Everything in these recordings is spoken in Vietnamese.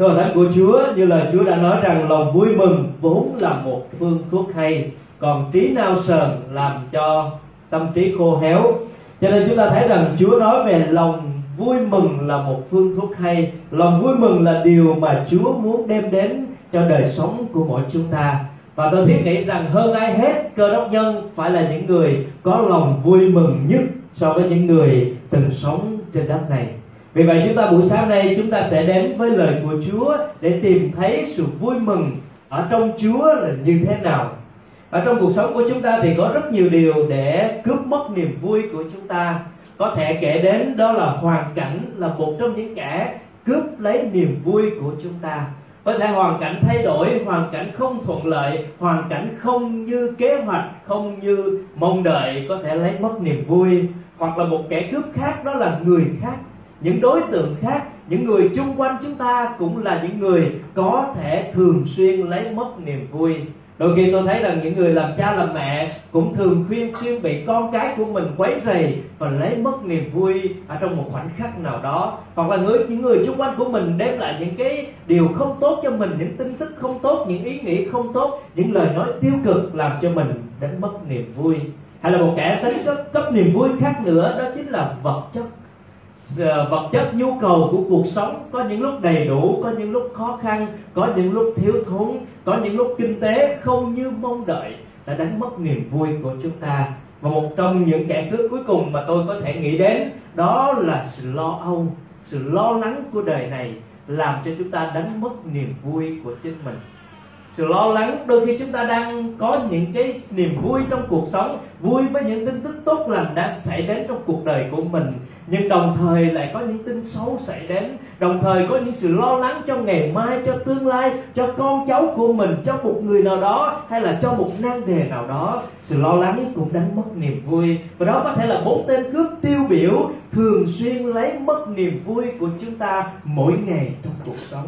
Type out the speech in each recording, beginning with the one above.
Thưa hội thánh của Chúa, như lời Chúa đã nói rằng lòng vui mừng vốn là một phương thuốc hay, còn trí nao sờn làm cho tâm trí khô héo. Cho nên chúng ta thấy rằng Chúa nói về lòng vui mừng là một phương thuốc hay, lòng vui mừng là điều mà Chúa muốn đem đến cho đời sống của mỗi chúng ta. Và tôi thiết nghĩ rằng hơn ai hết, cơ đốc nhân phải là những người có lòng vui mừng nhất so với những người từng sống trên đất này vì vậy chúng ta buổi sáng nay chúng ta sẽ đến với lời của Chúa để tìm thấy sự vui mừng ở trong Chúa là như thế nào. Ở trong cuộc sống của chúng ta thì có rất nhiều điều để cướp mất niềm vui của chúng ta. Có thể kể đến đó là hoàn cảnh là một trong những kẻ cướp lấy niềm vui của chúng ta. Có thể hoàn cảnh thay đổi, hoàn cảnh không thuận lợi, hoàn cảnh không như kế hoạch, không như mong đợi có thể lấy mất niềm vui. Hoặc là một kẻ cướp khác đó là người khác những đối tượng khác những người chung quanh chúng ta cũng là những người có thể thường xuyên lấy mất niềm vui. Đôi khi tôi thấy rằng những người làm cha làm mẹ cũng thường khuyên xuyên bị con cái của mình quấy rầy và lấy mất niềm vui ở trong một khoảnh khắc nào đó. Hoặc là người những người xung quanh của mình đem lại những cái điều không tốt cho mình những tin tức không tốt những ý nghĩ không tốt những lời nói tiêu cực làm cho mình đánh mất niềm vui. Hay là một kẻ tính cấp, cấp niềm vui khác nữa đó chính là vật chất. Ờ, vật chất nhu cầu của cuộc sống có những lúc đầy đủ, có những lúc khó khăn, có những lúc thiếu thốn, có những lúc kinh tế không như mong đợi đã đánh mất niềm vui của chúng ta. Và một trong những kẻ cướp cuối cùng mà tôi có thể nghĩ đến đó là sự lo âu, sự lo lắng của đời này làm cho chúng ta đánh mất niềm vui của chính mình sự lo lắng. Đôi khi chúng ta đang có những cái niềm vui trong cuộc sống, vui với những tin tức tốt lành đang xảy đến trong cuộc đời của mình, nhưng đồng thời lại có những tin xấu xảy đến. Đồng thời có những sự lo lắng cho ngày mai, cho tương lai, cho con cháu của mình, cho một người nào đó, hay là cho một nan đề nào đó. Sự lo lắng cũng đánh mất niềm vui. Và đó có thể là bốn tên cướp tiêu biểu thường xuyên lấy mất niềm vui của chúng ta mỗi ngày trong cuộc sống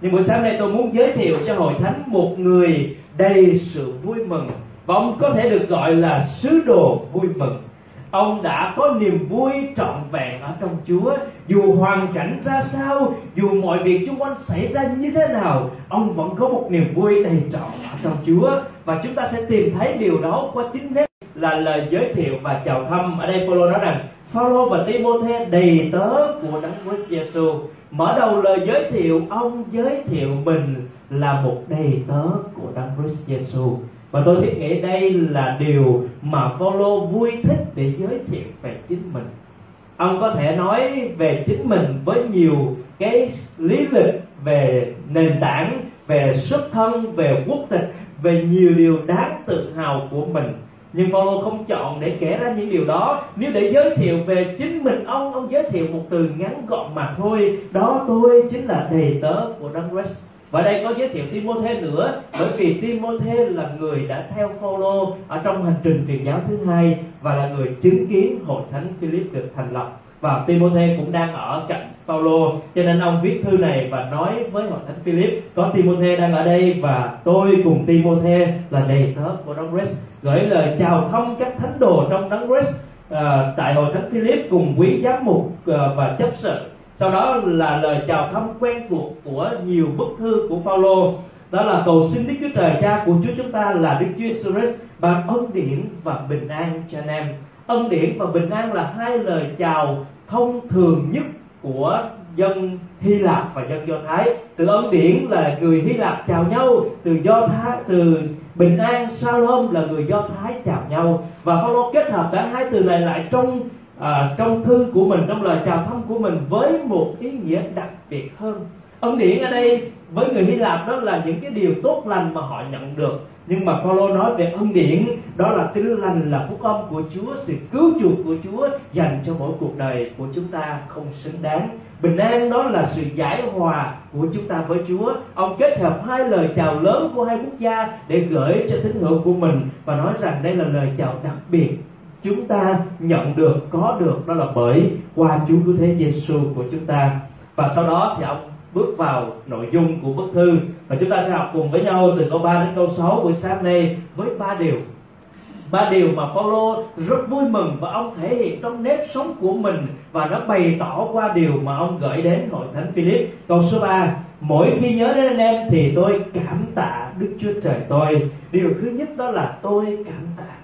nhưng buổi sáng nay tôi muốn giới thiệu cho hội thánh một người đầy sự vui mừng. Và ông có thể được gọi là sứ đồ vui mừng. Ông đã có niềm vui trọn vẹn ở trong Chúa. Dù hoàn cảnh ra sao, dù mọi việc xung quanh xảy ra như thế nào, ông vẫn có một niềm vui đầy trọn ở trong Chúa. Và chúng ta sẽ tìm thấy điều đó qua chính nét là lời giới thiệu và chào thăm. Ở đây Phaolô nói rằng Phaolô và Timôthê đầy tớ của Đấng Christ Giêsu mở đầu lời giới thiệu, ông giới thiệu mình là một đầy tớ của Đấng Christ Giêsu và tôi thiết nghĩ đây là điều mà Phaolô vui thích để giới thiệu về chính mình. Ông có thể nói về chính mình với nhiều cái lý lịch về nền tảng, về xuất thân, về quốc tịch, về nhiều điều đáng tự hào của mình nhưng Phaolô không chọn để kể ra những điều đó. Nếu để giới thiệu về chính mình, ông ông giới thiệu một từ ngắn gọn mà thôi. Đó, tôi chính là đầy tớ của Đấng Christ. Và đây có giới thiệu Timothée nữa, bởi vì Timothée là người đã theo Phaolô ở trong hành trình truyền giáo thứ hai và là người chứng kiến hội thánh Philip được thành lập và Timothy cũng đang ở cạnh Phaolô cho nên ông viết thư này và nói với hội thánh Philip có Timothy đang ở đây và tôi cùng Timothy là đầy tớ của Đấng Christ. Gửi lời chào thăm các thánh đồ trong Đấng Christ à, tại hội thánh Philip cùng quý giám mục à, và chấp sự. Sau đó là lời chào thăm quen thuộc của nhiều bức thư của Phaolô đó là cầu xin Đức Chúa Trời Cha của Chúa chúng ta là Đức Chúa Jesus Christ ban ân điển và bình an cho anh em ân điển và bình an là hai lời chào thông thường nhất của dân Hy Lạp và dân Do Thái. Từ ân điển là người Hy Lạp chào nhau từ Do Thái từ bình an Salom là người Do Thái chào nhau. Và Phaolô kết hợp cả hai từ này lại trong à, trong thư của mình trong lời chào thăm của mình với một ý nghĩa đặc biệt hơn ân điển ở đây với người Hy Lạp đó là những cái điều tốt lành mà họ nhận được. Nhưng mà Phaolô nói về ân điển, đó là tin lành là phúc âm của Chúa, sự cứu chuộc của Chúa dành cho mỗi cuộc đời của chúng ta không xứng đáng. Bình an đó là sự giải hòa của chúng ta với Chúa. Ông kết hợp hai lời chào lớn của hai quốc gia để gửi cho tín hữu của mình và nói rằng đây là lời chào đặc biệt. Chúng ta nhận được, có được, đó là bởi qua Chúa cứu thế Giêsu của chúng ta. Và sau đó thì ông bước vào nội dung của bức thư. Và chúng ta sẽ học cùng với nhau từ câu 3 đến câu 6 buổi sáng nay với ba điều. Ba điều mà Phaolô rất vui mừng và ông thể hiện trong nếp sống của mình và nó bày tỏ qua điều mà ông gửi đến hội thánh Philip. Câu số 3 mỗi khi nhớ đến anh em thì tôi cảm tạ Đức Chúa Trời tôi. Điều thứ nhất đó là tôi cảm tạ.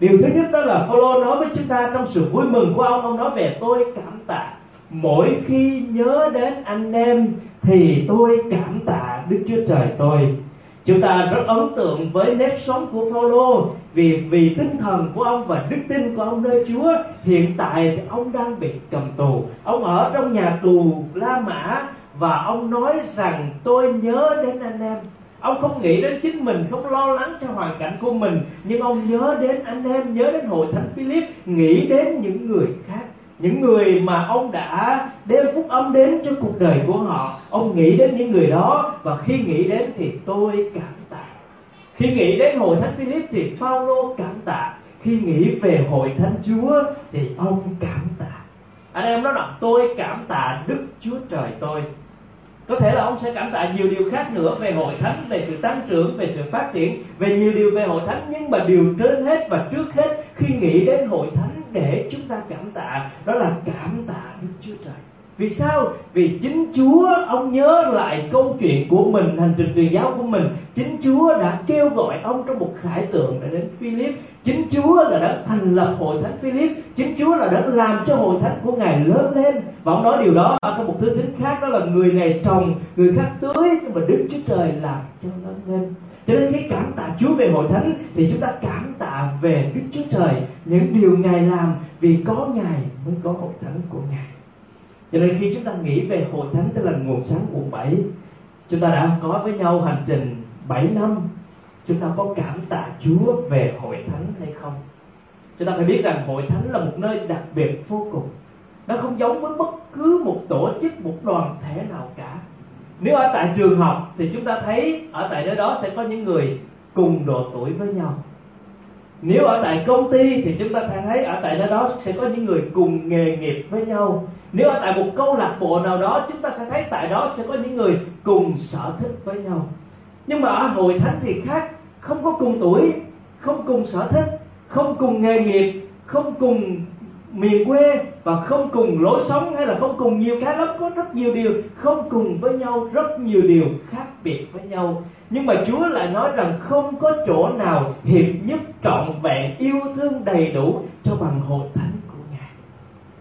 Điều thứ nhất đó là Phaolô nói với chúng ta trong sự vui mừng của ông ông nói về tôi cảm tạ mỗi khi nhớ đến anh em thì tôi cảm tạ Đức Chúa Trời tôi. Chúng ta rất ấn tượng với nếp sống của Phaolô vì vì tinh thần của ông và đức tin của ông nơi Chúa hiện tại thì ông đang bị cầm tù. Ông ở trong nhà tù La Mã và ông nói rằng tôi nhớ đến anh em. Ông không nghĩ đến chính mình, không lo lắng cho hoàn cảnh của mình, nhưng ông nhớ đến anh em, nhớ đến hội thánh Philip, nghĩ đến những người khác những người mà ông đã đem phúc âm đến cho cuộc đời của họ, ông nghĩ đến những người đó và khi nghĩ đến thì tôi cảm tạ. Khi nghĩ đến hội thánh Philip thì Phaolô cảm tạ. Khi nghĩ về hội thánh Chúa thì ông cảm tạ. Anh em nói rằng tôi cảm tạ Đức Chúa Trời tôi. Có thể là ông sẽ cảm tạ nhiều điều khác nữa về hội thánh, về sự tăng trưởng, về sự phát triển, về nhiều điều về hội thánh, nhưng mà điều trên hết và trước hết khi nghĩ đến hội thánh để chúng ta cảm tạ, đó là cảm tạ đức chúa trời. Vì sao? Vì chính chúa, ông nhớ lại câu chuyện của mình, hành trình truyền giáo của mình. Chính chúa đã kêu gọi ông trong một khải tượng đã đến philip. Chính chúa là đã thành lập hội thánh philip. Chính chúa là đã làm cho hội thánh của ngài lớn lên. Và ông nói điều đó ở trong một thứ tính khác, đó là người này trồng, người khác tưới, nhưng mà đức chúa trời làm cho lớn lên. Cho nên khi cảm tạ Chúa về hội thánh, thì chúng ta cảm tạ về Đức Chúa Trời những điều Ngài làm vì có Ngài mới có hội thánh của Ngài. Cho nên khi chúng ta nghĩ về hội thánh tức là nguồn sáng quận 7 chúng ta đã có với nhau hành trình 7 năm chúng ta có cảm tạ Chúa về hội thánh hay không? Chúng ta phải biết rằng hội thánh là một nơi đặc biệt vô cùng. Nó không giống với bất cứ một tổ chức, một đoàn thể nào cả nếu ở tại trường học thì chúng ta thấy ở tại nơi đó sẽ có những người cùng độ tuổi với nhau nếu ở tại công ty thì chúng ta thấy ở tại nơi đó sẽ có những người cùng nghề nghiệp với nhau. Nếu ở tại một câu lạc bộ nào đó, chúng ta sẽ thấy tại đó sẽ có những người cùng sở thích với nhau. Nhưng mà ở hội thánh thì khác. Không có cùng tuổi, không cùng sở thích, không cùng nghề nghiệp, không cùng miền quê và không cùng lối sống hay là không cùng nhiều cái lắm, có rất nhiều điều. Không cùng với nhau, rất nhiều điều khác biệt với nhau. Nhưng mà Chúa lại nói rằng không có chỗ nào hiệp nhất, trọn vẹn, yêu thương đầy đủ cho bằng hội thánh của Ngài.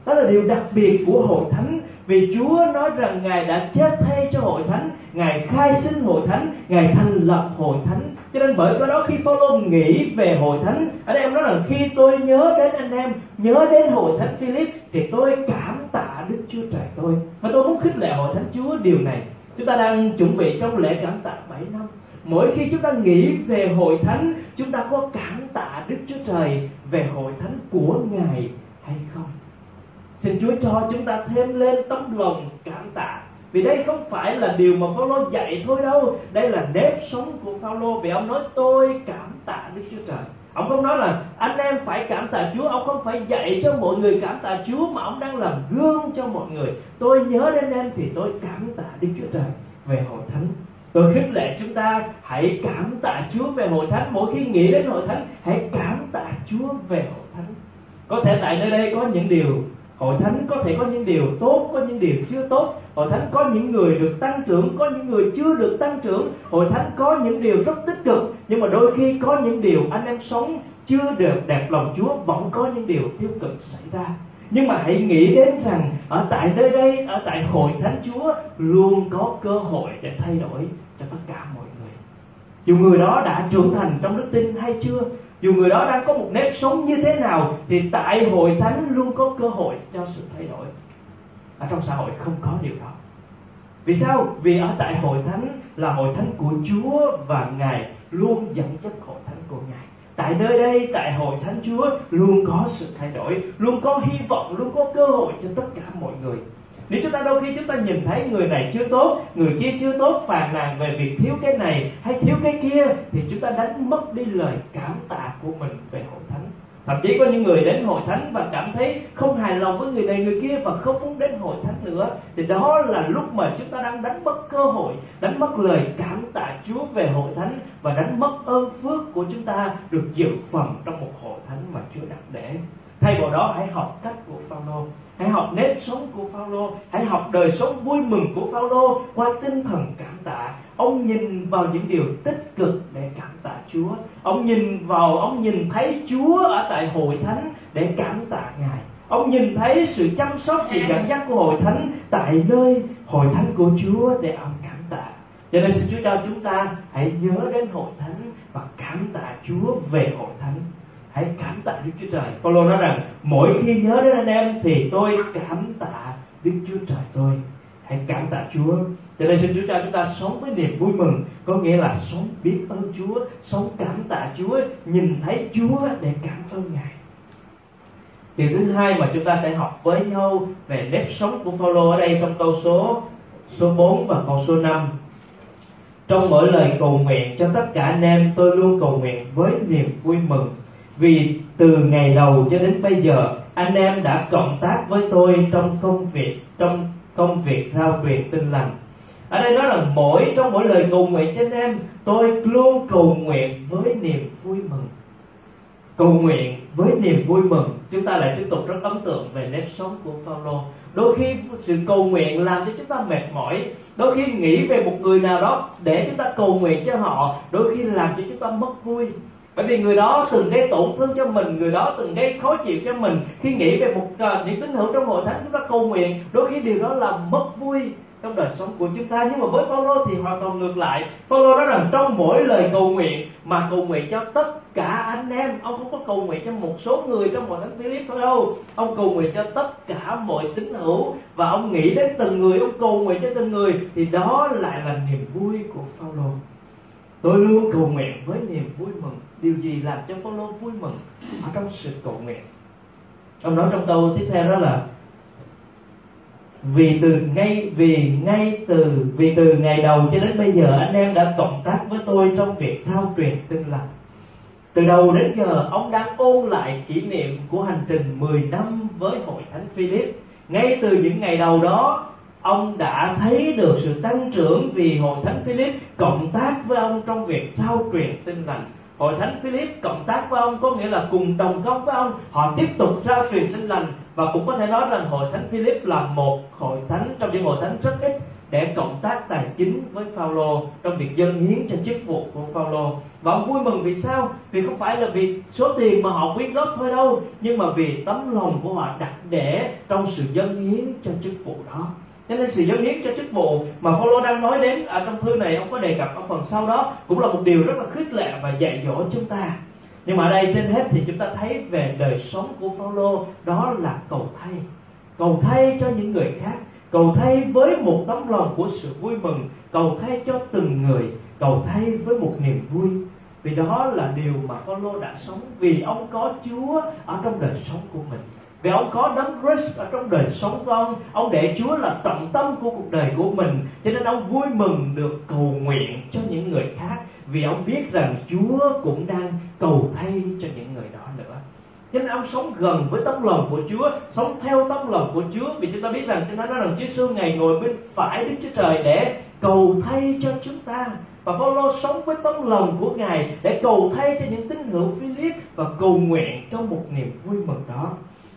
Đó là điều đặc biệt của hội thánh. Vì Chúa nói rằng Ngài đã chết thay cho hội thánh, Ngài khai sinh hội thánh, Ngài thành lập hội thánh cho nên bởi cái đó khi Phaolô nghĩ về hội thánh, anh em nói rằng khi tôi nhớ đến anh em, nhớ đến hội thánh Philip thì tôi cảm tạ Đức Chúa Trời tôi. Và tôi muốn khích lệ hội thánh Chúa điều này. Chúng ta đang chuẩn bị trong lễ cảm tạ 7 năm. Mỗi khi chúng ta nghĩ về hội thánh, chúng ta có cảm tạ Đức Chúa Trời về hội thánh của Ngài hay không? Xin Chúa cho chúng ta thêm lên tấm lòng cảm tạ vì đây không phải là điều mà Phaolô dạy thôi đâu. Đây là nếp sống của Phaolô vì ông nói, tôi cảm tạ Đức Chúa Trời. Ông không nói là, anh em phải cảm tạ Chúa. Ông không phải dạy cho mọi người cảm tạ Chúa mà ông đang làm gương cho mọi người. Tôi nhớ đến em thì tôi cảm tạ Đức Chúa Trời về hội thánh. Tôi khích lệ chúng ta hãy cảm tạ Chúa về hội thánh. Mỗi khi nghĩ đến hội thánh, hãy cảm tạ Chúa về hội thánh. Có thể tại nơi đây có những điều hội thánh, có thể có những điều tốt, có những điều chưa tốt hội thánh có những người được tăng trưởng, có những người chưa được tăng trưởng. Hội thánh có những điều rất tích cực, nhưng mà đôi khi có những điều anh em sống chưa được đẹp lòng chúa, vẫn có những điều tiêu cực xảy ra. Nhưng mà hãy nghĩ đến rằng, ở tại nơi đây, ở tại hội thánh chúa, luôn có cơ hội để thay đổi cho tất cả mọi người. Dù người đó đã trưởng thành trong đức tin hay chưa, dù người đó đang có một nếp sống như thế nào, thì tại hội thánh luôn có cơ hội cho sự thay đổi ở trong xã hội không có điều đó. Vì sao? Vì ở tại hội thánh là hội thánh của chúa và ngài luôn dẫn dắt hội thánh của ngài. Tại nơi đây, tại hội thánh chúa, luôn có sự thay đổi, luôn có hy vọng, luôn có cơ hội cho tất cả mọi người. Nếu chúng ta đôi khi chúng ta nhìn thấy người này chưa tốt, người kia chưa tốt, phàn nàn về việc thiếu cái này hay thiếu cái kia, thì chúng ta đánh mất đi lời cảm tạ của mình về hội thánh thậm chí có những người đến hội thánh và cảm thấy không hài lòng với người này người kia và không muốn đến hội thánh nữa. Thì đó là lúc mà chúng ta đang đánh mất cơ hội, đánh mất lời cảm tạ chúa về hội thánh và đánh mất ơn phước của chúng ta được dự phần trong một hội thánh mà chúa đặt để thay vào đó, hãy học cách của Phaolô. Hãy học nếp sống của Phaolô. Hãy học đời sống vui mừng của Phaolô qua tinh thần cảm tạ. Ông nhìn vào những điều tích cực để cảm tạ Chúa. Ông nhìn vào, ông nhìn thấy Chúa ở tại hội thánh để cảm tạ Ngài. Ông nhìn thấy sự chăm sóc, sự dẫn dắt của hội thánh tại nơi hội thánh của Chúa để ông cảm tạ. Cho nên xin Chúa cho chúng ta hãy nhớ đến hội thánh và cảm tạ Chúa về hội thánh hãy cảm tạ Đức Chúa Trời. Phaolô nói rằng, mỗi khi nhớ đến anh em thì tôi cảm tạ Đức Chúa Trời tôi. Hãy cảm tạ Chúa. Cho nên xin Chúa cho chúng ta sống với niềm vui mừng, có nghĩa là sống biết ơn Chúa, sống cảm tạ Chúa, nhìn thấy Chúa để cảm ơn Ngài. Điều thứ hai mà chúng ta sẽ học với nhau về nếp sống của Phaolô ở đây trong câu số số 4 và câu số 5 trong mỗi lời cầu nguyện cho tất cả anh em, tôi luôn cầu nguyện với niềm vui mừng vì từ ngày đầu cho đến bây giờ, anh em đã cộng tác với tôi trong công việc, trong công việc rao việc tin lành. Ở đây nói là mỗi, trong mỗi lời cầu nguyện cho anh em, tôi luôn cầu nguyện với niềm vui mừng. Cầu nguyện với niềm vui mừng. Chúng ta lại tiếp tục rất ấn tượng về nếp sống của Phaolô. Đôi khi sự cầu nguyện làm cho chúng ta mệt mỏi. Đôi khi nghĩ về một người nào đó để chúng ta cầu nguyện cho họ, đôi khi làm cho chúng ta mất vui bởi vì người đó từng gây tổn thương cho mình người đó từng gây khó chịu cho mình. Khi nghĩ về một uh, những tín hữu trong hội thánh chúng ta cầu nguyện đôi khi điều đó làm mất vui trong đời sống của chúng ta. Nhưng mà với Phaolô thì hoàn toàn ngược lại. Phaolô nói rằng trong mỗi lời cầu nguyện mà cầu nguyện cho tất cả anh em ông không có cầu nguyện cho một số người trong hội thánh Philip thôi đâu. Ông cầu nguyện cho tất cả mọi tín hữu và ông nghĩ đến từng người ông cầu nguyện cho từng người thì đó lại là niềm vui của Phaolô. Tôi luôn cầu nguyện với niềm vui mừng điều gì làm cho Phaolô vui mừng ở trong sự cầu nguyện? Ông nói trong câu tiếp theo đó là, vì từ ngay, vì ngay từ, vì từ ngày đầu cho đến bây giờ anh em đã cộng tác với tôi trong việc trao truyền tin lành. Từ đầu đến giờ ông đang ôn lại kỷ niệm của hành trình 10 năm với hội thánh Philip. Ngay từ những ngày đầu đó, ông đã thấy được sự tăng trưởng vì hội thánh Philip cộng tác với ông trong việc trao truyền tin lành hội thánh Philip cộng tác với ông có nghĩa là cùng đồng công với ông. Họ tiếp tục trao truyền tin lành và cũng có thể nói rằng hội thánh Philip là một hội thánh trong những hội thánh rất ít để cộng tác tài chính với Phaolô trong việc dân hiến cho chức vụ của Phaolô. Và ông vui mừng vì sao? Vì không phải là vì số tiền mà họ quyên góp thôi đâu, nhưng mà vì tấm lòng của họ đặt để trong sự dân hiến cho chức vụ đó cho nên sự dâng hiến cho chức vụ mà Phaolô đang nói đến ở trong thư này ông có đề cập ở phần sau đó, cũng là một điều rất là khích lệ và dạy dỗ chúng ta. Nhưng mà ở đây trên hết thì chúng ta thấy về đời sống của Phaolô, đó là cầu thay. Cầu thay cho những người khác, cầu thay với một tấm lòng của sự vui mừng, cầu thay cho từng người, cầu thay với một niềm vui. Vì đó là điều mà Phaolô đã sống, vì ông có Chúa ở trong đời sống của mình vì ông có đấng Christ ở trong đời sống của ông ông để Chúa là trọng tâm của cuộc đời của mình, cho nên ông vui mừng được cầu nguyện cho những người khác, vì ông biết rằng Chúa cũng đang cầu thay cho những người đó nữa. Cho nên ông sống gần với tấm lòng của Chúa, sống theo tấm lòng của Chúa, vì chúng ta biết rằng, chúng ta nói rằng Chúa Giêsu ngày ngồi bên phải Đức Chúa Trời để cầu thay cho chúng ta. Và Phaolô sống với tấm lòng của Ngài để cầu thay cho những tín hữu Philip và cầu nguyện trong một niềm vui mừng đó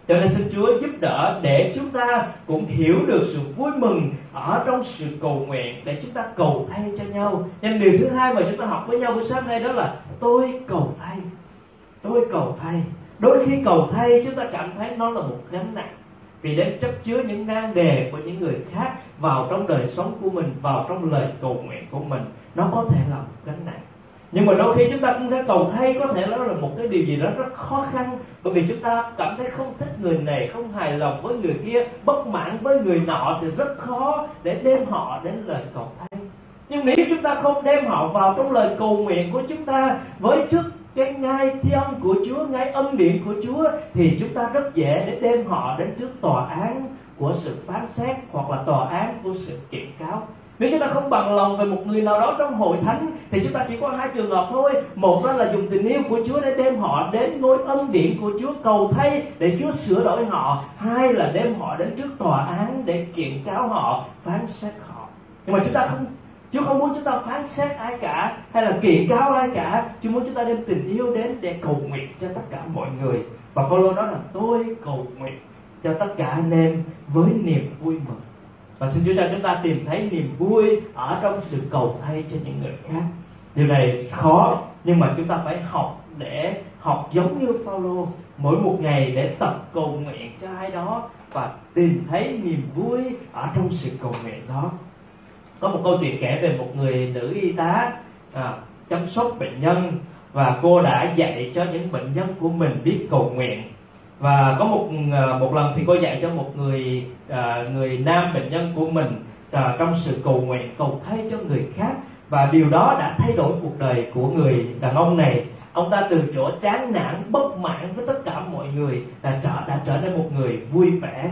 cho nên xin Chúa giúp đỡ để chúng ta cũng hiểu được sự vui mừng ở trong sự cầu nguyện để chúng ta cầu thay cho nhau. Nên điều thứ hai mà chúng ta học với nhau buổi sáng nay đó là tôi cầu thay. Tôi cầu thay. Đôi khi cầu thay, chúng ta cảm thấy nó là một gánh nặng vì đến chấp chứa những nan đề của những người khác vào trong đời sống của mình, vào trong lời cầu nguyện của mình, nó có thể là một gánh nặng nhưng mà đôi khi chúng ta cũng sẽ cầu thay có thể đó là một cái điều gì đó rất khó khăn. Bởi vì chúng ta cảm thấy không thích người này không hài lòng với người kia bất mãn với người nọ thì rất khó để đem họ đến lời cầu thay. Nhưng nếu chúng ta không đem họ vào trong lời cầu nguyện của chúng ta với trước cái ngai thiên của Chúa, ngai âm điện của Chúa thì chúng ta rất dễ để đem họ đến trước tòa án của sự phán xét hoặc là tòa án của sự kiện cáo nếu chúng ta không bằng lòng về một người nào đó trong hội thánh, thì chúng ta chỉ có hai trường hợp thôi. Một đó là dùng tình yêu của chúa để đem họ đến ngôi ân điện của chúa cầu thay để chúa sửa đổi họ. Hai là đem họ đến trước tòa án để kiện cáo họ, phán xét họ. Nhưng mà chúng ta không, Chúa không muốn chúng ta phán xét ai cả, hay là kiện cáo ai cả. Chúa muốn chúng ta đem tình yêu đến để cầu nguyện cho tất cả mọi người. Và Phaolô nói là, tôi cầu nguyện cho tất cả anh em với niềm vui mừng và xin Chúa cho chúng ta tìm thấy niềm vui ở trong sự cầu thay cho những người khác. Điều này khó nhưng mà chúng ta phải học để học giống như Phaolô. Mỗi một ngày để tập cầu nguyện cho ai đó và tìm thấy niềm vui ở trong sự cầu nguyện đó. Có một câu chuyện kể về một người nữ y tá à, chăm sóc bệnh nhân và cô đã dạy cho những bệnh nhân của mình biết cầu nguyện và có một ờ, một lần thì cô dạy cho một người à, người nam bệnh nhân của mình à, trong sự cầu nguyện cầu thay cho người khác. Và điều đó đã thay đổi cuộc đời của người đàn ông này. Ông ta từ chỗ chán nản bất mãn với tất cả mọi người đã trở đã trở nên một người vui vẻ.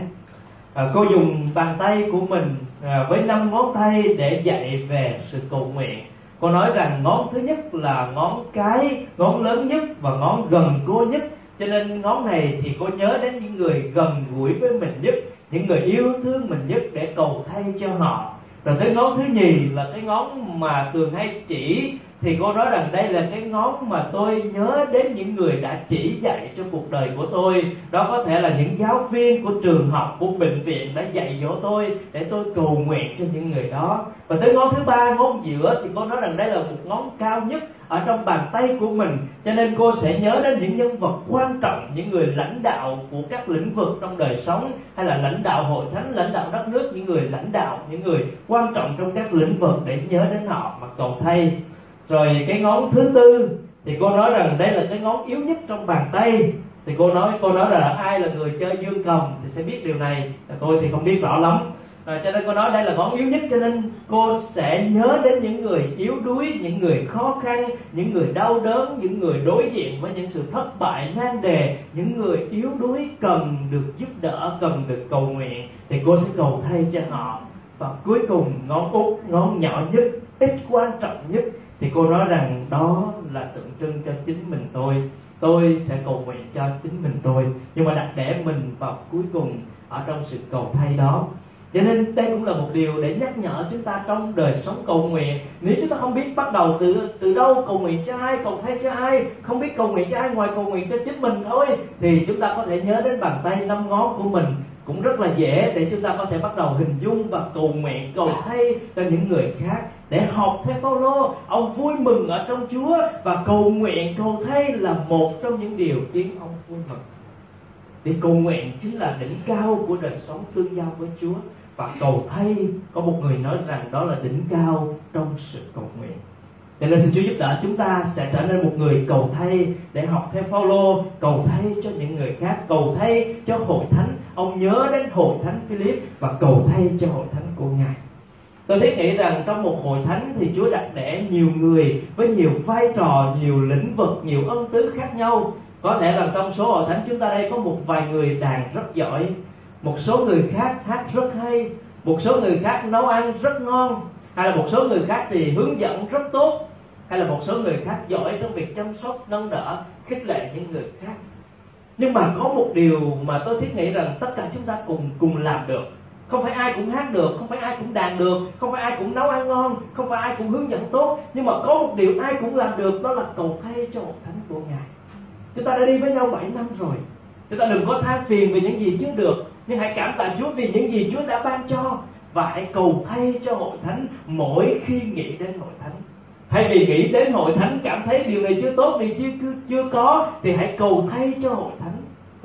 À, cô dùng bàn tay của mình à, với năm ngón tay để dạy về sự cầu nguyện. Cô nói rằng ngón thứ nhất là ngón cái ngón lớn nhất và ngón gần cô nhất cho nên ngón này thì cô nhớ đến những người gần gũi với mình nhất, những người yêu thương mình nhất để cầu thay cho họ. Rồi tới ngón thứ nhì là cái ngón mà thường hay chỉ thì cô nói rằng đây là cái ngón mà tôi nhớ đến những người đã chỉ dạy cho cuộc đời của tôi. Đó có thể là những giáo viên của trường học, của bệnh viện đã dạy dỗ tôi để tôi cầu nguyện cho những người đó. Và tới ngón thứ ba, ngón giữa, thì cô nói rằng đây là một ngón cao nhất ở trong bàn tay của mình. Cho nên cô sẽ nhớ đến những nhân vật quan trọng, những người lãnh đạo của các lĩnh vực trong đời sống, hay là lãnh đạo hội thánh, lãnh đạo đất nước, những người lãnh đạo, những người quan trọng trong các lĩnh vực để nhớ đến họ mà cầu thay rồi cái ngón thứ tư thì cô nói rằng đây là cái ngón yếu nhất trong bàn tay. Thì cô nói cô nói là ai là người chơi dương cầm thì sẽ biết điều này. Tôi thì không biết rõ lắm. À, cho nên cô nói đây là ngón yếu nhất cho nên cô sẽ nhớ đến những người yếu đuối những người khó khăn những người đau đớn những người đối diện với những sự thất bại nan đề những người yếu đuối cần được giúp đỡ cần được cầu nguyện. Thì cô sẽ cầu thay cho họ. Và cuối cùng ngón út ngón nhỏ nhất ít quan trọng nhất thì cô nói rằng, đó là tượng trưng cho chính mình tôi. Tôi sẽ cầu nguyện cho chính mình tôi. Nhưng mà đặt để mình vào cuối cùng ở trong sự cầu thay đó. Cho nên đây cũng là một điều để nhắc nhở chúng ta trong đời sống cầu nguyện. Nếu chúng ta không biết bắt đầu từ từ đâu cầu nguyện cho ai, cầu thay cho ai, không biết cầu nguyện cho ai ngoài cầu nguyện cho chính mình thôi, thì chúng ta có thể nhớ đến bàn tay năm ngón của mình. Cũng rất là dễ để chúng ta có thể bắt đầu hình dung và cầu nguyện, cầu thay cho những người khác để học theo Phaolô ông vui mừng ở trong Chúa và cầu nguyện cầu thay là một trong những điều khiến ông vui mừng thì cầu nguyện chính là đỉnh cao của đời sống tương giao với Chúa và cầu thay có một người nói rằng đó là đỉnh cao trong sự cầu nguyện cho nên xin Chúa giúp đỡ chúng ta sẽ trở nên một người cầu thay để học theo Phaolô, cầu thay cho những người khác, cầu thay cho hội thánh. Ông nhớ đến hội thánh Philip và cầu thay cho hội thánh của Ngài. Tôi thiết nghĩ rằng trong một hội thánh thì Chúa đặt để nhiều người với nhiều vai trò, nhiều lĩnh vực, nhiều ân tứ khác nhau. Có thể là trong số hội thánh chúng ta đây có một vài người đàn rất giỏi, một số người khác hát rất hay, một số người khác nấu ăn rất ngon, hay là một số người khác thì hướng dẫn rất tốt hay là một số người khác giỏi trong việc chăm sóc nâng đỡ khích lệ những người khác nhưng mà có một điều mà tôi thiết nghĩ rằng tất cả chúng ta cùng cùng làm được không phải ai cũng hát được, không phải ai cũng đàn được, không phải ai cũng nấu ăn ngon, không phải ai cũng hướng dẫn tốt. Nhưng mà có một điều ai cũng làm được, đó là cầu thay cho một thánh của ngài. Chúng ta đã đi với nhau 7 năm rồi. Chúng ta đừng có than phiền vì những gì chưa được, nhưng hãy cảm tạ Chúa vì những gì Chúa đã ban cho. Và hãy cầu thay cho hội thánh mỗi khi nghĩ đến hội thánh. Thay vì nghĩ đến hội thánh, cảm thấy điều này chưa tốt, điều chưa chưa có, thì hãy cầu thay cho hội thánh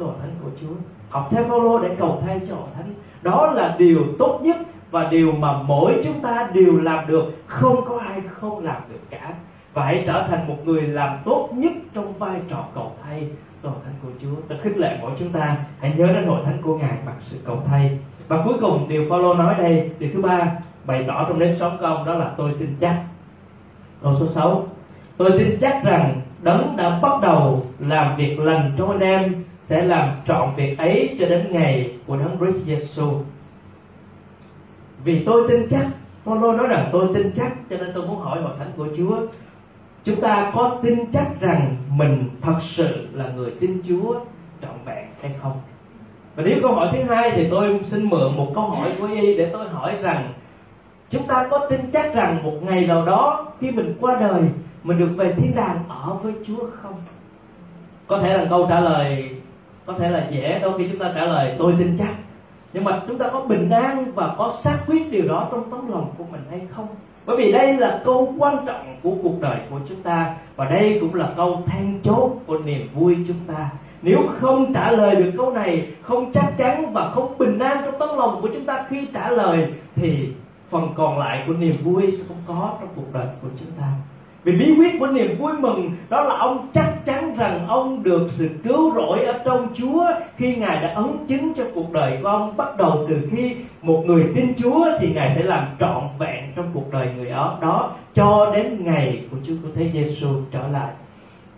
hội thánh của Chúa. Học theo Phaolô để cầu thay cho hội thánh đó là điều tốt nhất và điều mà mỗi chúng ta đều làm được. Không có ai không làm được cả. Và hãy trở thành một người làm tốt nhất trong vai trò cầu thay cho thánh của Chúa. Tôi khích lệ mỗi chúng ta hãy nhớ đến hội thánh của Ngài bằng sự cầu thay và cuối cùng, điều Phaolô nói đây, điều thứ ba, bày tỏ trong nếp sống của ông, đó là tôi tin chắc. Câu số 6 tôi tin chắc rằng đấng đã bắt đầu làm việc lành trong anh em sẽ làm trọn việc ấy cho đến ngày của đấng Christ Jesus vì tôi tin chắc, Phaolô nói rằng tôi tin chắc, cho nên tôi muốn hỏi hội thánh của Chúa, chúng ta có tin chắc rằng mình thật sự là người tin Chúa trọn vẹn hay không? Và nếu câu hỏi thứ hai thì tôi xin mượn một câu hỏi của y để tôi hỏi rằng, chúng ta có tin chắc rằng một ngày nào đó khi mình qua đời, mình được về thiên đàng ở với Chúa không? Có thể là câu trả lời có thể là dễ, đôi khi chúng ta trả lời, tôi tin chắc. Nhưng mà chúng ta có bình an và có xác quyết điều đó trong tấm lòng của mình hay không? Bởi vì đây là câu quan trọng của cuộc đời của chúng ta và đây cũng là câu then chốt của niềm vui chúng ta. Nếu không trả lời được câu này, không chắc chắn và không bình an trong tấm lòng của chúng ta khi trả lời, thì phần còn lại của niềm vui sẽ không có trong cuộc đời của chúng ta vì bí quyết của niềm vui mừng đó là ông chắc chắn rằng ông được sự cứu rỗi ở trong Chúa khi Ngài đã ấn chứng cho cuộc đời của ông. Bắt đầu từ khi một người tin Chúa thì Ngài sẽ làm trọn vẹn trong cuộc đời người đó, đó cho đến ngày của Chúa của Thế Giêsu trở lại.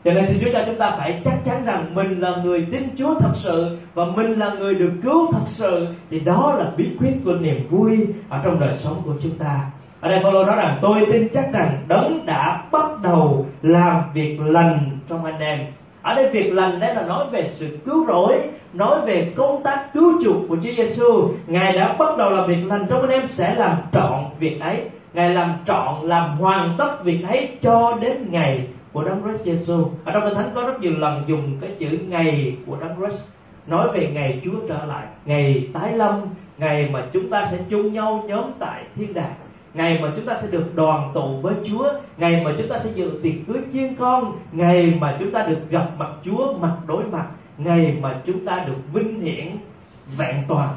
Cho nên xin Chúa cho chúng ta phải chắc chắn rằng mình là người tin Chúa thật sự và mình là người được cứu thật sự thì đó là bí quyết của niềm vui ở trong đời sống của chúng ta ở đây Phaolô nói rằng, tôi tin chắc rằng đấng đã bắt đầu làm việc lành trong anh em. Ở đây việc lành đây là nói về sự cứu rỗi, nói về công tác cứu chuộc của Chúa Giêsu ngài đã bắt đầu làm việc lành trong anh em sẽ làm trọn việc ấy. Ngài làm trọn, làm hoàn tất việc ấy cho đến ngày của Đấng Christ Giêsu ở trong Kinh Thánh có rất nhiều lần dùng cái chữ ngày của Đấng Christ, nói về ngày Chúa trở lại, ngày tái lâm, ngày mà chúng ta sẽ chung nhau nhóm tại thiên đàng ngày mà chúng ta sẽ được đoàn tụ với Chúa, ngày mà chúng ta sẽ dự tiệc cưới chiên con, ngày mà chúng ta được gặp mặt Chúa, mặt đối mặt, ngày mà chúng ta được vinh hiển vẹn toàn.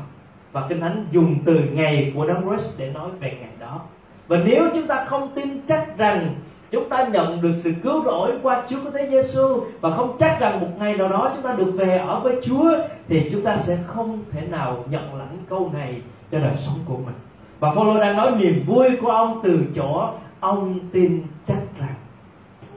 Và kinh thánh dùng từ ngày của Đấng Christ để nói về ngày đó. Và nếu chúng ta không tin chắc rằng chúng ta nhận được sự cứu rỗi qua Chúa của Thế Giêsu và không chắc rằng một ngày nào đó chúng ta được về ở với Chúa, thì chúng ta sẽ không thể nào nhận lãnh câu này cho đời sống của mình và Phaolô đang nói niềm vui của ông từ chỗ ông tin chắc rằng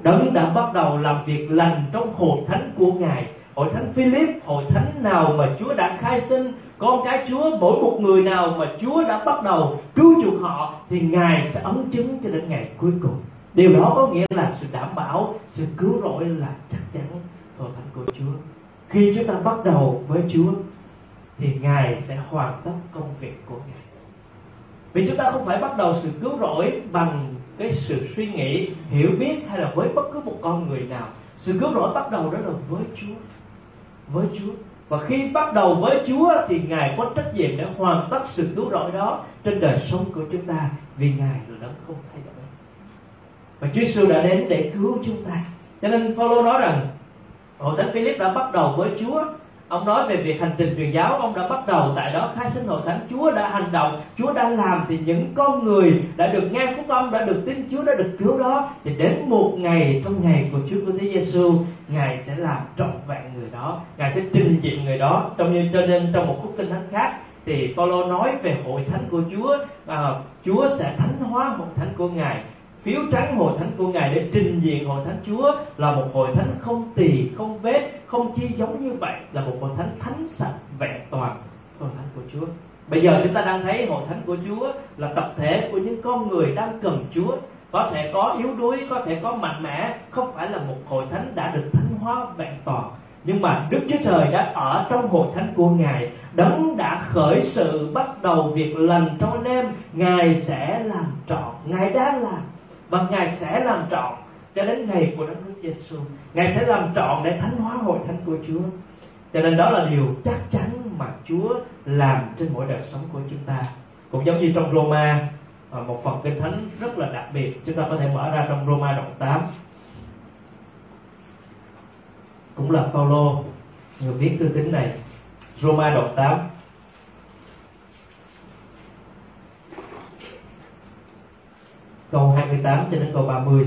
đấng đã bắt đầu làm việc lành trong hội thánh của ngài. Hội thánh Philip, hội thánh nào mà Chúa đã khai sinh con cái Chúa, mỗi một người nào mà Chúa đã bắt đầu cứu chuộc họ thì ngài sẽ ấn chứng cho đến ngày cuối cùng. Điều đó có nghĩa là sự đảm bảo, sự cứu rỗi là chắc chắn hội thánh của Chúa. Khi chúng ta bắt đầu với Chúa thì ngài sẽ hoàn tất công việc của ngài vì chúng ta không phải bắt đầu sự cứu rỗi bằng cái sự suy nghĩ, hiểu biết hay là với bất cứ một con người nào. Sự cứu rỗi bắt đầu đó là với Chúa. Với Chúa. Và khi bắt đầu với Chúa thì Ngài có trách nhiệm để hoàn tất sự cứu rỗi đó trên đời sống của chúng ta, vì Ngài là đấng không thay đổi. Và Chúa Giêsu đã đến để cứu chúng ta. Cho nên Phaolô nói rằng hội thánh Philip đã bắt đầu với Chúa ông nói về việc hành trình truyền giáo, ông đã bắt đầu tại đó. Khai sinh hội thánh, chúa đã hành động, chúa đã làm thì những con người đã được nghe phúc âm, đã được tin chúa, đã được cứu đó. Thì đến một ngày trong ngày của chúa của thế giêsu ngài sẽ làm trọn vẹn người đó. Ngài sẽ trình diện người đó. Trong như, cho nên trong một khúc kinh thánh khác thì Phaolô nói về hội thánh của Chúa và Chúa sẽ thánh hóa hội thánh của Ngài phiếu trắng hội thánh của ngài để trình diện hội thánh chúa là một hội thánh không tỳ, không vết, không chi giống như vậy, là một hội thánh thánh sạch, vẹn toàn hội thánh của chúa. Bây giờ chúng ta đang thấy hội thánh của chúa là tập thể của những con người đang cần chúa. Có thể có yếu đuối, có thể có mạnh mẽ, không phải là một hội thánh đã được thánh hóa vẹn toàn. Nhưng mà Đức Chúa Trời đã ở trong hội thánh của Ngài, Đấng đã khởi sự bắt đầu việc lành trong anh em, Ngài sẽ làm trọn. Ngài đang làm và ngài sẽ làm trọn cho đến ngày của Đấng Christ Giêsu ngài sẽ làm trọn để thánh hóa hội thánh của Chúa. Cho nên đó là điều chắc chắn mà Chúa làm trên mỗi đời sống của chúng ta. Cũng giống như trong Roma à, một phần kinh thánh rất là đặc biệt. Chúng ta có thể mở ra trong Roma đoạn 8 cũng là Phaolô, người viết thư tín này. Roma đoạn 8 câu 28 cho đến câu 30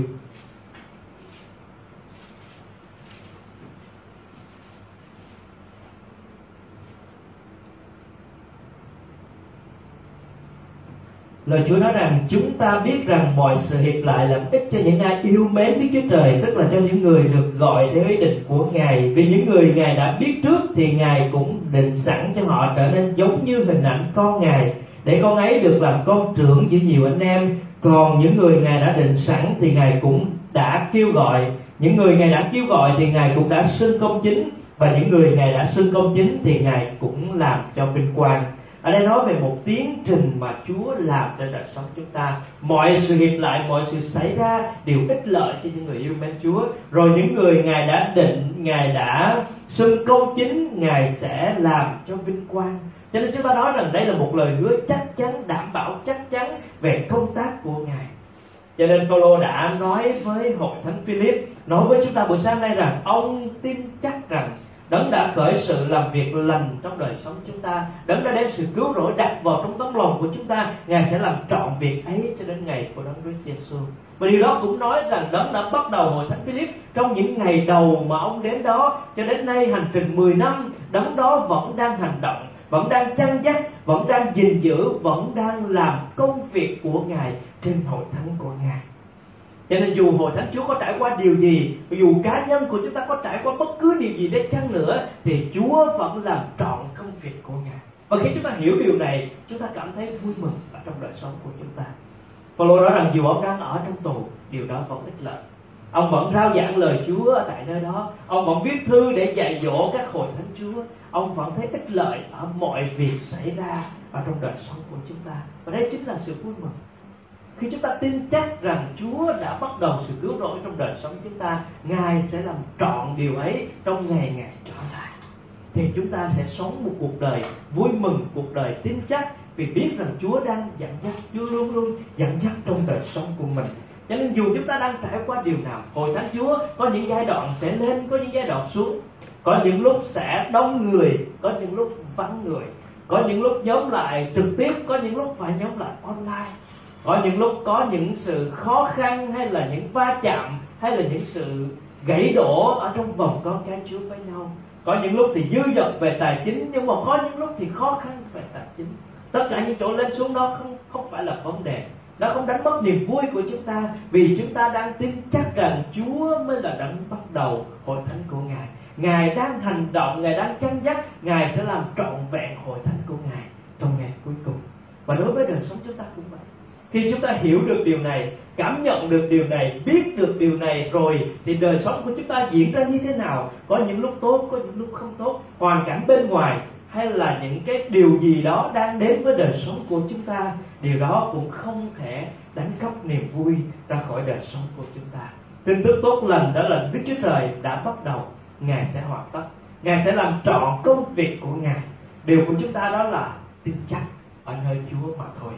Lời Chúa nói rằng, chúng ta biết rằng mọi sự hiệp lại làm ích cho những ai yêu mến Đức Chúa Trời, Tức là cho những người được gọi theo ý định của Ngài. Vì những người Ngài đã biết trước thì Ngài cũng định sẵn cho họ trở nên giống như hình ảnh con Ngài, Để con ấy được làm con trưởng giữa nhiều anh em còn những người ngài đã định sẵn thì ngài cũng đã kêu gọi. Những người ngài đã kêu gọi thì ngài cũng đã xưng công chính. Và những người ngài đã xưng công chính thì ngài cũng làm cho vinh quang. Ở đây nói về một tiến trình mà Chúa làm trên đời sống chúng ta. Mọi sự hiệp lại, mọi sự xảy ra đều ích lợi cho những người yêu mến Chúa. Rồi những người ngài đã định, ngài đã xưng công chính, ngài sẽ làm cho vinh quang cho nên chúng ta nói rằng đây là một lời hứa chắc chắn, đảm bảo chắc chắn về công tác của ngài. Cho nên Phaolô đã nói với hội thánh Philip, nói với chúng ta buổi sáng nay rằng ông tin chắc rằng đấng đã khởi sự làm việc lành trong đời sống chúng ta. Đấng đã đem sự cứu rỗi đặt vào trong tấm lòng của chúng ta. Ngài sẽ làm trọn việc ấy cho đến ngày của đấng Christ Jesus và điều đó cũng nói rằng đấng đã bắt đầu hội thánh Philip trong những ngày đầu mà ông đến đó. Cho đến nay hành trình 10 năm, đấng đó vẫn đang hành động vẫn đang chăn dắt, vẫn đang gìn giữ, vẫn đang làm công việc của ngài trên hội thánh của ngài. Cho nên dù hội thánh Chúa có trải qua điều gì, dù cá nhân của chúng ta có trải qua bất cứ điều gì để chăng nữa, thì Chúa vẫn làm trọn công việc của Ngài. Và khi chúng ta hiểu điều này, chúng ta cảm thấy vui mừng ở trong đời sống của chúng ta. Phaolô nói rằng dù ông đang ở trong tù, điều đó vẫn ích lợi. Ông vẫn rao giảng lời Chúa ở tại nơi đó. Ông vẫn viết thư để dạy dỗ các hội thánh Chúa ông vẫn thấy ích lợi ở mọi việc xảy ra ở trong đời sống của chúng ta. Và đây chính là sự vui mừng. Khi chúng ta tin chắc rằng Chúa đã bắt đầu sự cứu rỗi trong đời sống chúng ta, Ngài sẽ làm trọn điều ấy trong ngày Ngài trở lại. Thì chúng ta sẽ sống một cuộc đời vui mừng, cuộc đời tin chắc vì biết rằng Chúa đang dẫn dắt, Chúa luôn luôn dẫn dắt trong đời sống của mình. Cho nên dù chúng ta đang trải qua điều nào Hội Thánh Chúa, có những giai đoạn sẽ lên, Có những giai đoạn xuống. Có những lúc sẽ đông người, Có những lúc vắng người. Có những lúc nhóm lại trực tiếp, Có những lúc phải nhóm lại online. Có những lúc có những sự khó khăn, hay là những va chạm, hay là những sự gãy đổ ở trong vòng con cái chúa với nhau. Có những lúc thì dư dật về tài chính, nhưng mà có những lúc thì khó khăn về tài chính. Tất cả những chỗ lên xuống đó không không phải là vấn đề. Nó không đánh mất niềm vui của chúng ta, vì chúng ta đang tin chắc rằng Chúa mới là đấng bắt đầu hội thánh của Ngài. Ngài đang hành động, Ngài đang chăn dắt Ngài sẽ làm trọn vẹn hội thánh của Ngài trong ngày cuối cùng. Và đối với đời sống chúng ta cũng vậy. Khi chúng ta hiểu được điều này, cảm nhận được điều này, biết được điều này rồi, thì đời sống của chúng ta diễn ra như thế nào? Có những lúc tốt, có những lúc không tốt. Hoàn cảnh bên ngoài hay là những cái điều gì đó đang đến với đời sống của chúng ta, điều đó cũng không thể đánh cắp niềm vui ra khỏi đời sống của chúng ta. Tin tức tốt lành đó là đức chúa trời đã bắt đầu ngài sẽ hoàn tất. Ngài sẽ làm trọn công việc của ngài. Điều của chúng ta đó là tin chắc ở nơi chúa mà thôi.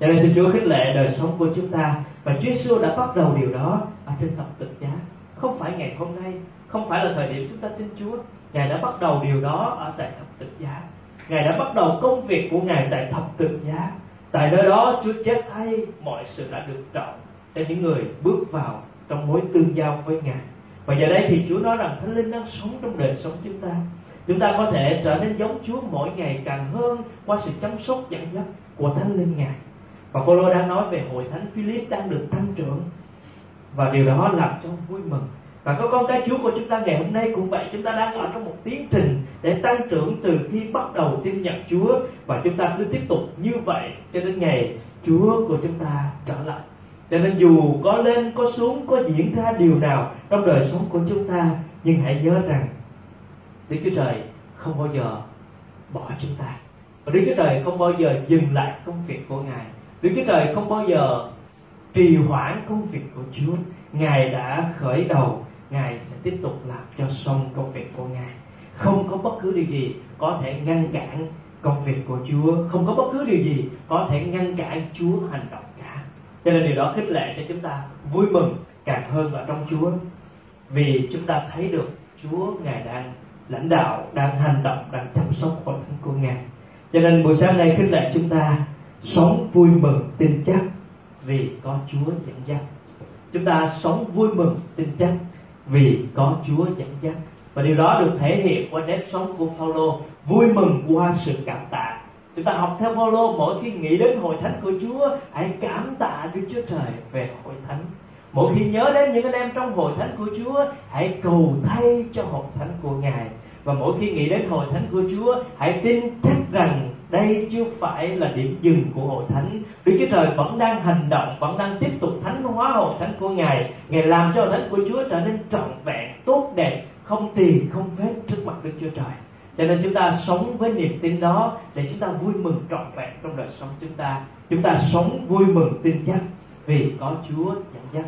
Cho nên xin Chúa khích lệ đời sống của chúng ta. Và Chúa Giêsu đã bắt đầu điều đó ở trên thập tự giá. Không phải ngày hôm nay, không phải là thời điểm chúng ta tin Chúa. Ngài đã bắt đầu điều đó ở tại thập tự giá. Ngài đã bắt đầu công việc của Ngài tại thập tự giá. Tại nơi đó, Chúa chết thay mọi sự đã được trọn Cho những người bước vào trong mối tương giao với Ngài. Và giờ đây thì Chúa nói rằng Thánh Linh đang sống trong đời sống chúng ta. Chúng ta có thể trở nên giống Chúa mỗi ngày càng hơn Qua sự chăm sóc dẫn dắt của Thánh Linh, Ngài. Và Phaolô đang nói về hội thánh Philip đang được tăng trưởng. Và điều đó làm cho vui mừng. Và có con cái Chúa của chúng ta ngày hôm nay cũng vậy. Chúng ta đang ở trong một tiến trình để tăng trưởng từ khi bắt đầu tin nhận Chúa. Và chúng ta cứ tiếp tục như vậy cho đến ngày Chúa của chúng ta trở lại cho nên dù có lên, có xuống, có diễn ra điều nào trong đời sống của chúng ta, nhưng hãy nhớ rằng Đức Chúa Trời không bao giờ bỏ chúng ta. Và Đức Chúa Trời không bao giờ dừng lại công việc của Ngài. Đức Chúa Trời không bao giờ trì hoãn công việc của Chúa. Ngài đã khởi đầu, Ngài sẽ tiếp tục làm cho xong công việc của Ngài. Không có bất cứ điều gì có thể ngăn cản công việc của Chúa. Không có bất cứ điều gì có thể ngăn cản Chúa hành động. Cho nên điều đó khích lệ cho chúng ta vui mừng càng hơn ở trong Chúa. Vì chúng ta thấy được Chúa Ngài đang lãnh đạo, đang hành động, đang chăm sóc hội thánh của Ngài. Cho nên buổi sáng nay khích lệ chúng ta sống vui mừng tin chắc vì có Chúa dẫn dắt. Chúng ta sống vui mừng tin chắc vì có Chúa dẫn dắt. Và điều đó được thể hiện qua nếp sống của Phaolô vui mừng qua sự cảm tạ chúng ta học theo Phaolô, mỗi khi nghĩ đến hội thánh của Chúa, hãy cảm tạ Đức Chúa Trời về hội thánh. Mỗi khi nhớ đến những anh em trong hội thánh của Chúa, hãy cầu thay cho hội thánh của Ngài. Và mỗi khi nghĩ đến hội thánh của Chúa, hãy tin chắc rằng đây chưa phải là điểm dừng của hội thánh. Đức Chúa Trời vẫn đang hành động, vẫn đang tiếp tục thánh hóa hội thánh của Ngài. Ngài làm cho hội thánh của Chúa trở nên trọn vẹn, tốt đẹp, không tiền, không vết trước mặt Đức Chúa Trời cho nên chúng ta sống với niềm tin đó để chúng ta vui mừng trọn vẹn trong đời sống chúng ta. Chúng ta sống vui mừng tin chắc vì có Chúa dẫn dắt.